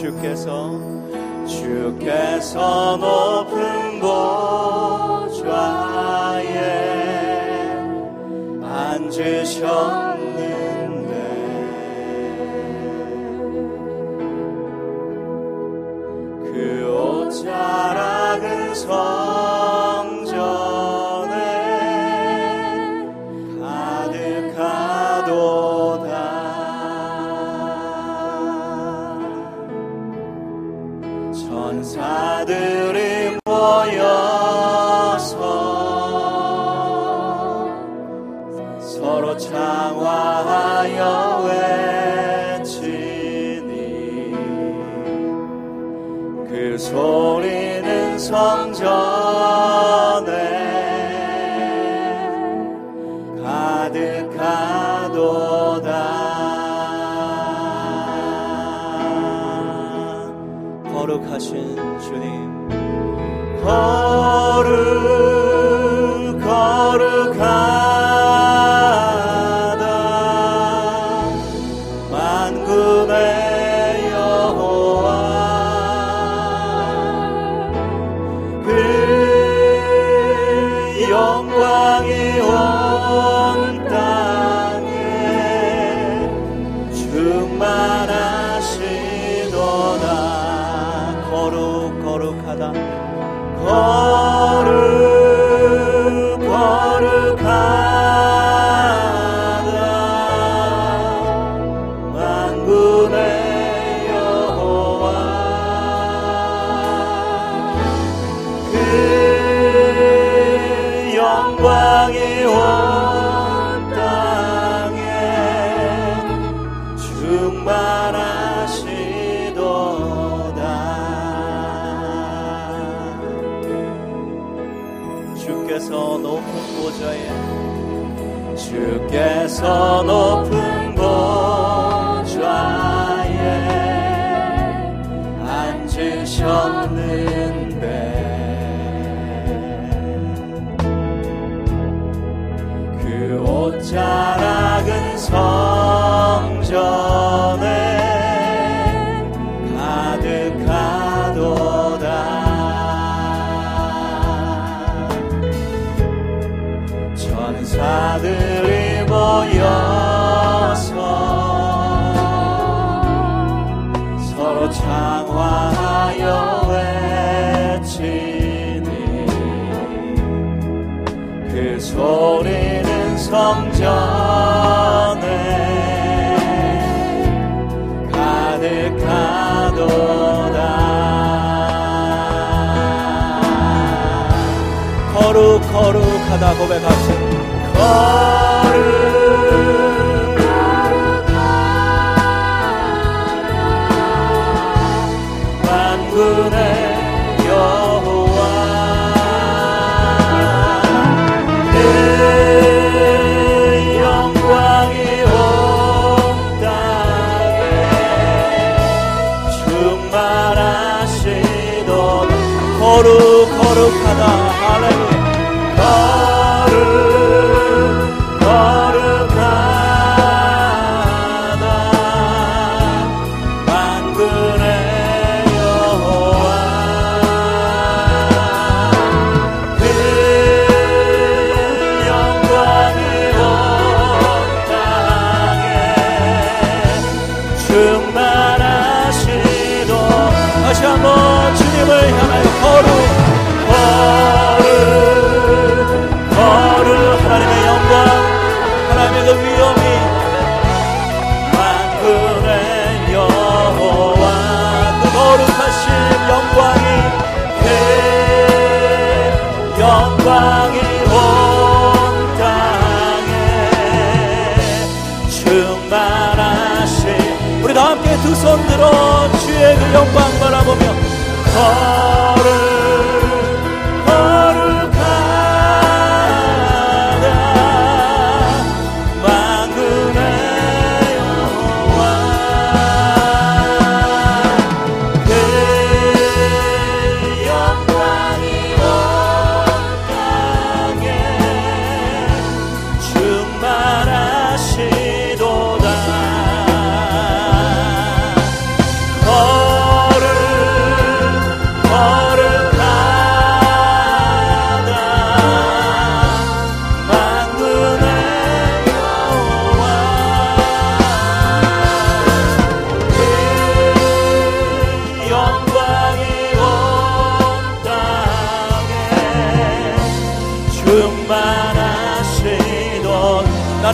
주께서 주께서 높은 보좌에 앉으셨는데. 그 옷자락은 서 성전에 가득하도다. 거룩하신 주님 거룩 말하시도다. 거룩 거룩하다. 거룩 가득하도다. 거룩하다 고백하시 거룩 함께 두 손 들어 주의 그 영광 바라보며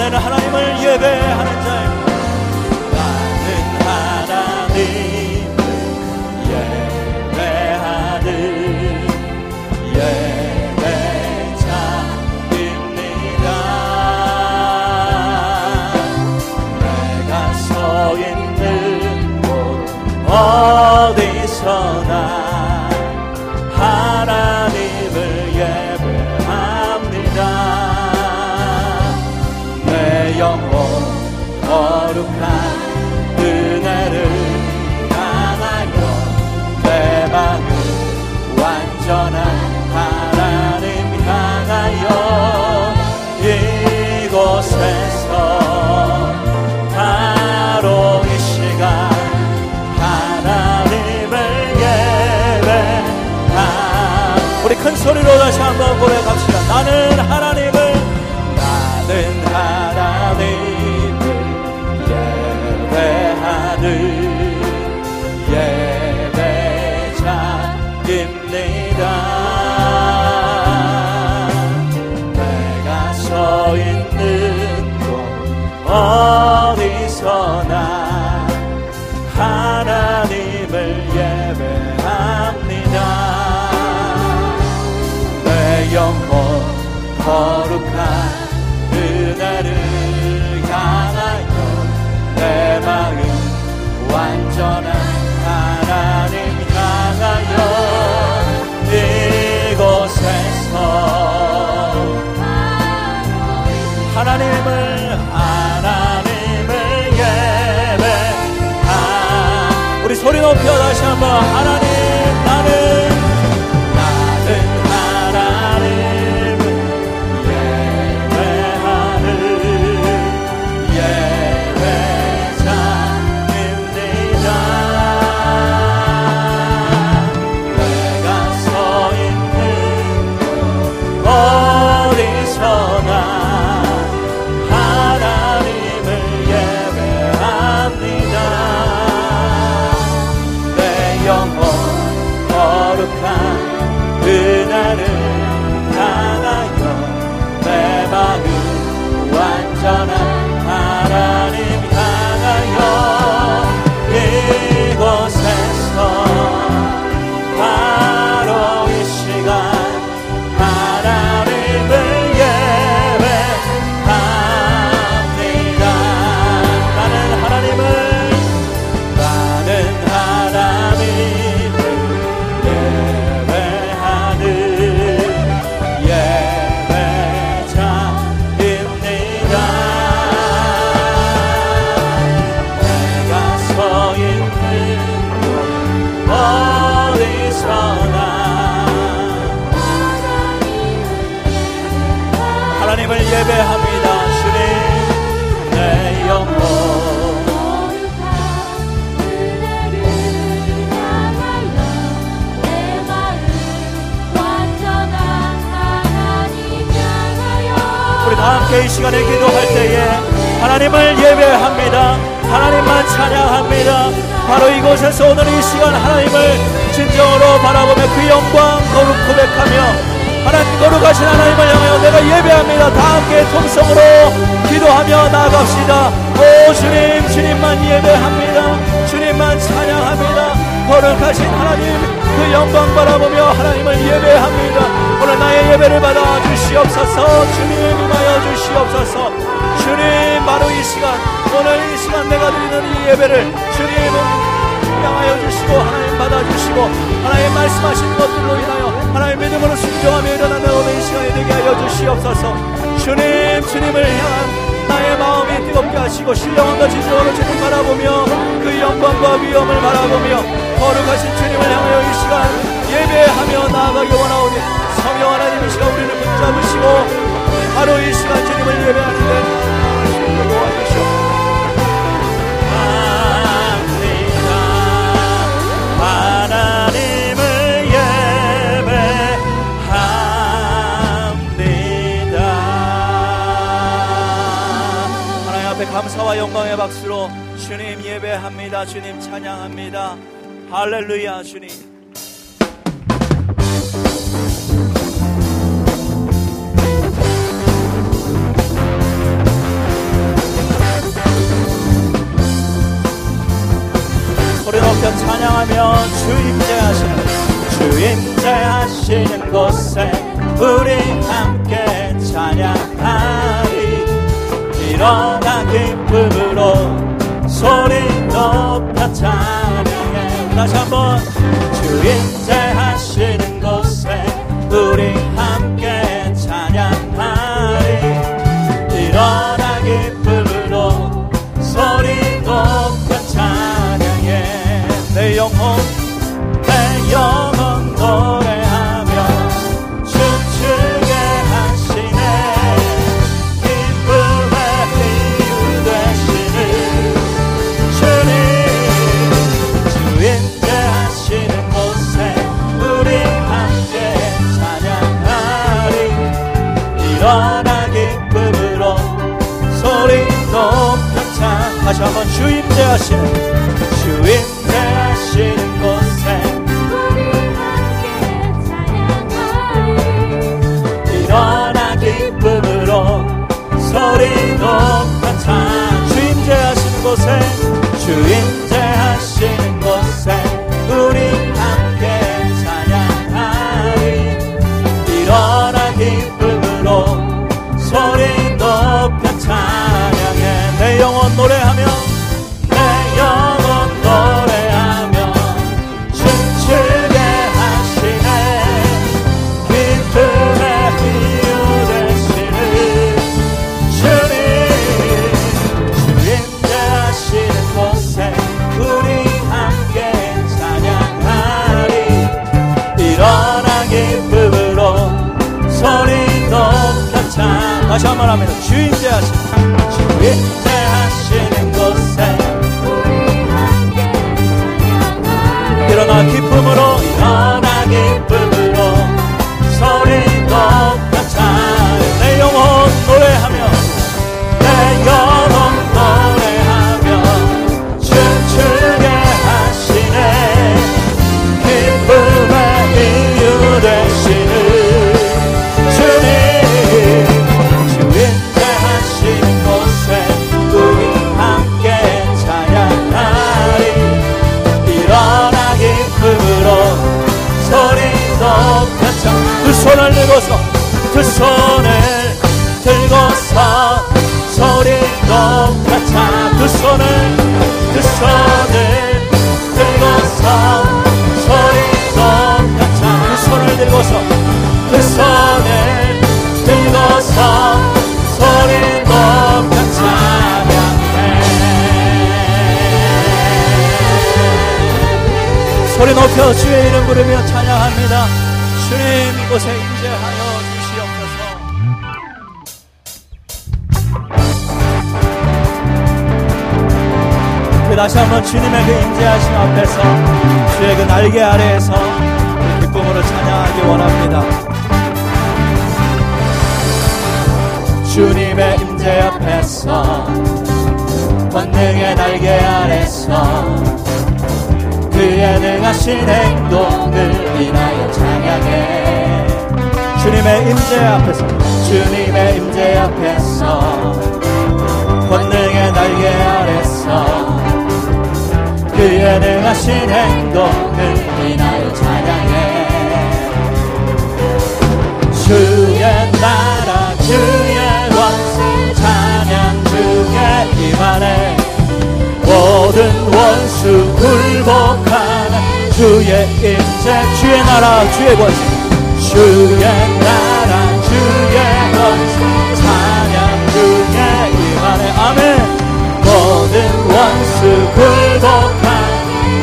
나는 하나님을 예배 예배합니다. 내 영혼 거룩한 이 시간에 기도할 때에 하나님을 예배합니다. 하나님만 찬양합니다. 바로 이곳에서 오늘 이 시간 하나님을 진정으로 바라보며 그 영광 거룩 고백하며 하나님 거룩하신 하나님을 향하여 내가 예배합니다. 다 함께 통성으로 기도하며 나아갑시다. 오 주님 주님만 예배합니다. 주님만 찬양합니다. 거룩하신 하나님 그 영광 바라보며 하나님을 예배합니다. 오늘 나의 예배를 받아 주시옵소서. 주님 임하여 주시옵소서. 주님 바로 이 시간 오늘 이 시간 내가 드리는 이 예배를 주님은 향하여 주시고 하나님 받아주시고 하나님 말씀하신 것들로 인하여 하나님 믿음으로 순종하며 일어나는 오늘 이 시간이 되게 하여 주시옵소서. 주님 주님을 향한 나의 마음 이 뜨겁게 하시고 신령함과 진정으로 주님 바라보며 그 영광과 위엄을 바라보며 거룩하신 주님을 향하여 이 시간 예배하며 나아가기 원하오니 성령 하나님 이 시간 우리를 붙잡으시고 바로 이 시간 주님을 예배하는데 감사와 영광의 박수로 주님 예배합니다. 주님 찬양합니다. 할렐루야 주님. 우리 높여 찬양하며 주 임재하시는 주 임재하시는 곳에 우리 함께 찬양합니다. 일어나 기쁨으로 소리 높여 찬양해 다시 한번 주임재하시는 곳에 우리 주 다시 한번 합니다. 주인대 하시는 주인대 하시는 곳에. 일어나 기쁨으로 소리 높여 주의 이름 부르며 찬양합니다. 주님 이곳에 임재하여 주시옵소서. 우리 다시 한번 주님의 그 임재하심 앞에서 주의 그 날개 아래에서 그 기쁨으로 찬양하기 원합니다. 주님의 임재 앞에서 권능의 날개 아래서 그의 능하신 행동을 인하여 찬양해. 주님의 임재 앞에서 주님의 임재 앞에서 권능의 날개 아래서 그의 능하신 행동을 인하여 찬양해. 주의 나라 주의 원수 찬양 주의 임하네 모든 원수 굴복하는 주의 임재 주의 나라 주의 권세. 주의 나라 주의 권세. 찬양 주의 임하네 아멘. 모든 원수 굴복한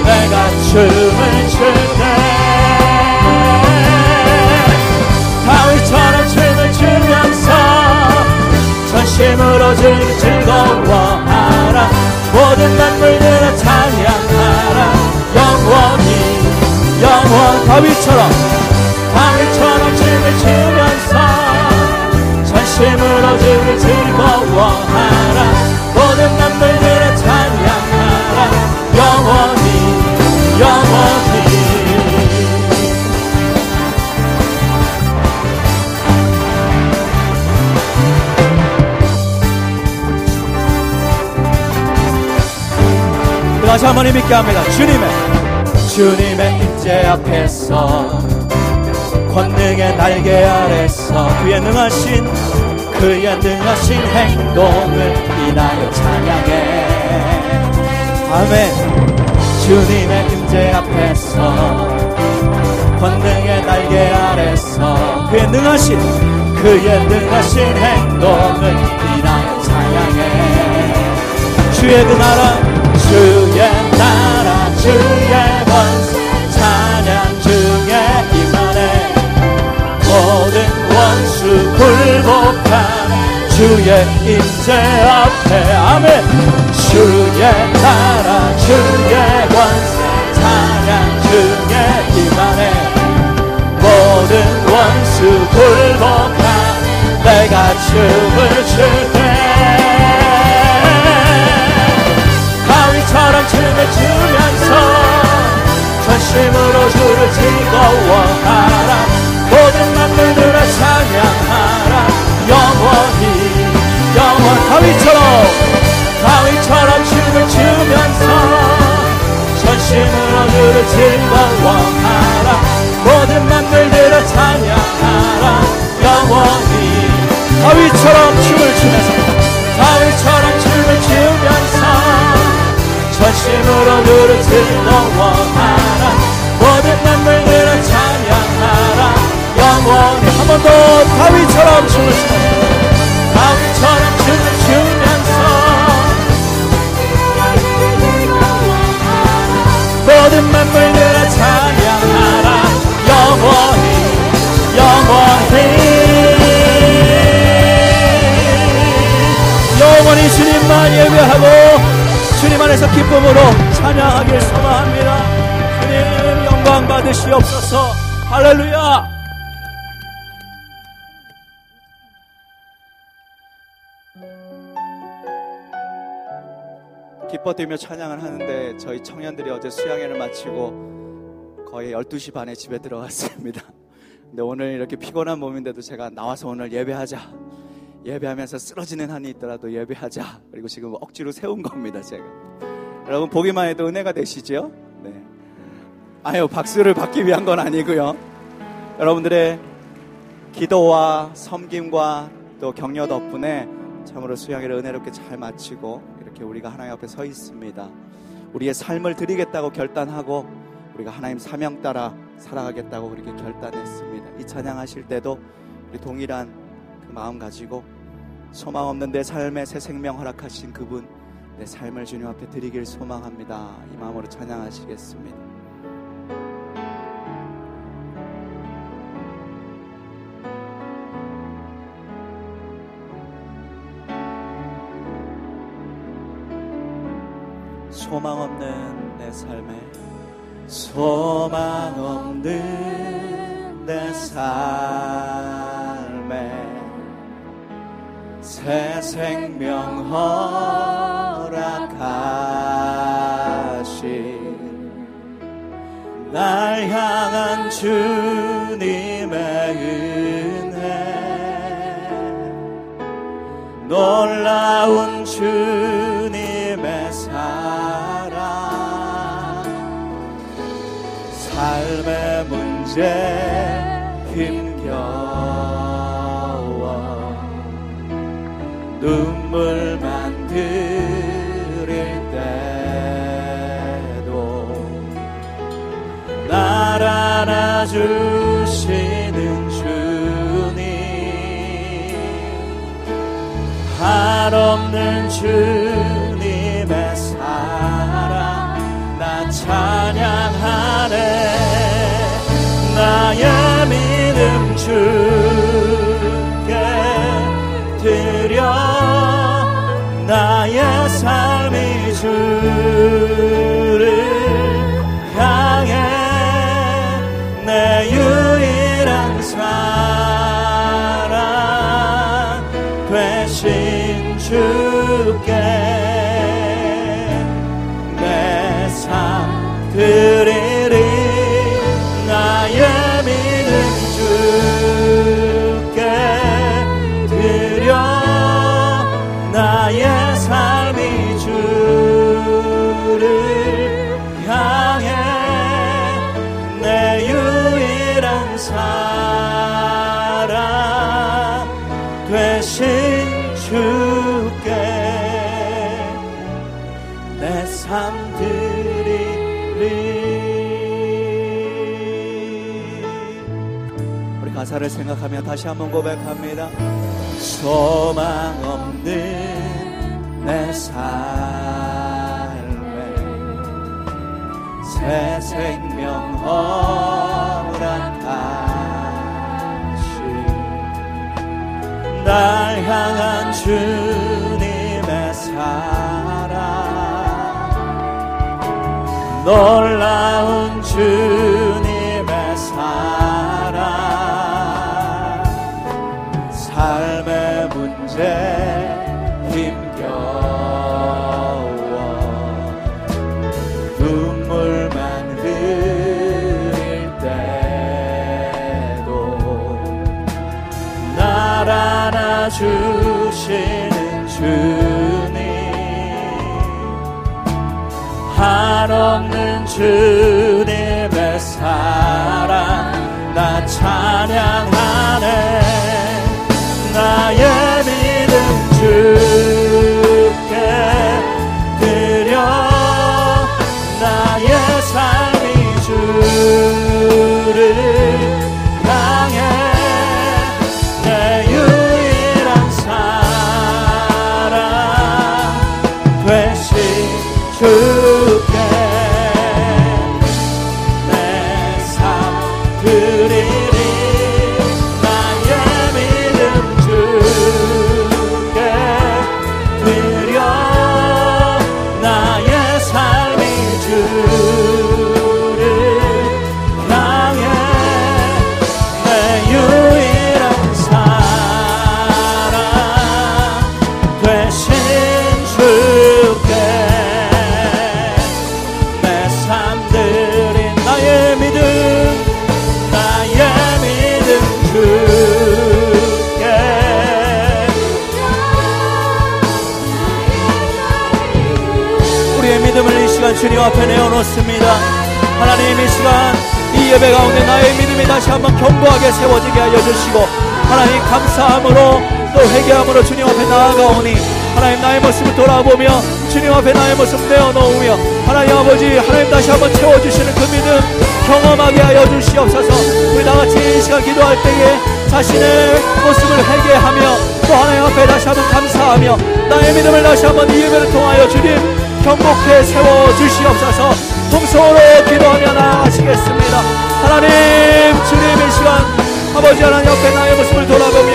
내가 춤을 출때. 다윗처럼 춤을 추면서 전심으로 즐, 즐거워하라. 모든 만물들아 찬양 영원 다윗처럼 다윗처럼 춤을 추면서 전심으로 즐, 즐거워하라. 모든 만물들아 찬양하라. 영원히 영원히. 다시 한번 믿게 합니다. 주님의 주님의 임재 앞에서 권능의 날개 아래서 그의 능하신 그의 능하신 행동을 인하여 찬양해. 아멘. 주님의 임재 앞에서 권능의 날개 아래서 그의 능하신 그의 능하신 행동을 인하여 찬양해. 주의 그 나라 주 주의 권세 찬양 중에 임하네 모든 원수 굴복한 주의 임재 앞에 아멘. 주의 나라 주의 권세 찬양 중에 임하네 모든 원수 굴복한 내가 춤을 출때 바위처럼 춤을 추면서 전심으로 주를 즐거워하라. 모든 만물들을 찬양하라. 영원히 영원 바위처럼. 바위처럼 춤을 추면서 전심으로 주를 즐거워하라. 모든 만물들을 찬양하라. 영원히. 바위처럼 춤을 추면서. 바위처럼 춤을 추면서 전심으로 그를 즐거워하라 번 더 다윗처럼 춤을 추면서 다윗처럼 춤을 추면서 모든 만물들을 찬양하라 영원히 영원히 영원히 주님만 예배하고 주님 안에서 기쁨으로 찬양하길 소망합니다. 주님 영광 받으시옵소서. 할렐루야. 기뻐 뛰며 찬양을 하는데 저희 청년들이 어제 수양회를 마치고 거의 12시 반에 집에 들어갔습니다. 근데 오늘 이렇게 피곤한 몸인데도 제가 나와서 오늘 예배하자. 예배하면서 쓰러지는 한이 있더라도 예배하자. 그리고 지금 억지로 세운 겁니다, 제가. 여러분, 보기만 해도 은혜가 되시죠? 네. 아유, 박수를 받기 위한 건 아니고요. 여러분들의 기도와 섬김과 또 격려 덕분에 참으로 수양회를 은혜롭게 잘 마치고 이렇게 우리가 하나님 앞에 서 있습니다. 우리의 삶을 드리겠다고 결단하고 우리가 하나님 사명 따라 살아가겠다고 그렇게 결단했습니다. 이 찬양하실 때도 우리 동일한 그 마음 가지고 소망 없는 내 삶에 새 생명 허락하신 그분 내 삶을 주님 앞에 드리길 소망합니다. 이 마음으로 찬양하시겠습니다. 소망 없는 내 삶에 소망 없는 내 삶에. 새 생명 허락하신 날 향한 주님의 은혜. 놀라운 주 문제 힘겨워 눈물만 들일 때도 날 안아주시는 주님. 한없는 주 믿 가사를 생각하며 다시 한번 고백합니다. 소망 없는 내 삶에 새 생명 허락하시 날 향한 주님의 사랑. 놀라운 주 한없는 주 주시고 하나님 감사함으로 또 회개함으로 주님 앞에 나아가오니 하나님 나의 모습을 돌아보며 주님 앞에 나의 모습 내어놓으며 하나님 아버지 하나님 다시 한번 채워주시는 그 믿음 경험하게 하여 주시옵소서. 우리 다같이 이 시간 기도할 때에 자신의 모습을 회개하며 또 하나님 앞에 다시 한번 감사하며 나의 믿음을 다시 한번 이 예배를 통하여 주님 경복해 세워 주시옵소서. 통성으로 기도하며 나아가시겠습니다. 하나님 주님 의 시간 아버지 하나님 앞에 나의 모습을 돌아보며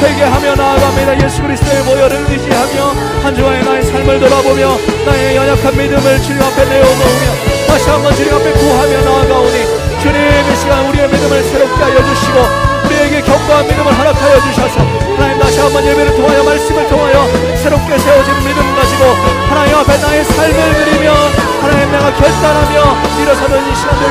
회개하며 나아갑니다. 예수 그리스도의 모여를 의지하며 한 주간의 나의 삶을 돌아보며 나의 연약한 믿음을 주님 앞에 내어놓으며 다시 한번 주님 앞에 구하며 나아가오니 주님 이 시간 우리의 믿음을 새롭게 하여 주시고 우리에게 견고한 믿음을 허락하여 주셔서 하나님 다시 한번 예배를 통하여 말씀을 통하여 새롭게 세워진 믿음 가지고 하나님 앞에 나의 삶을 드리며 하나님 내가 결단하며 일어서는 이 시간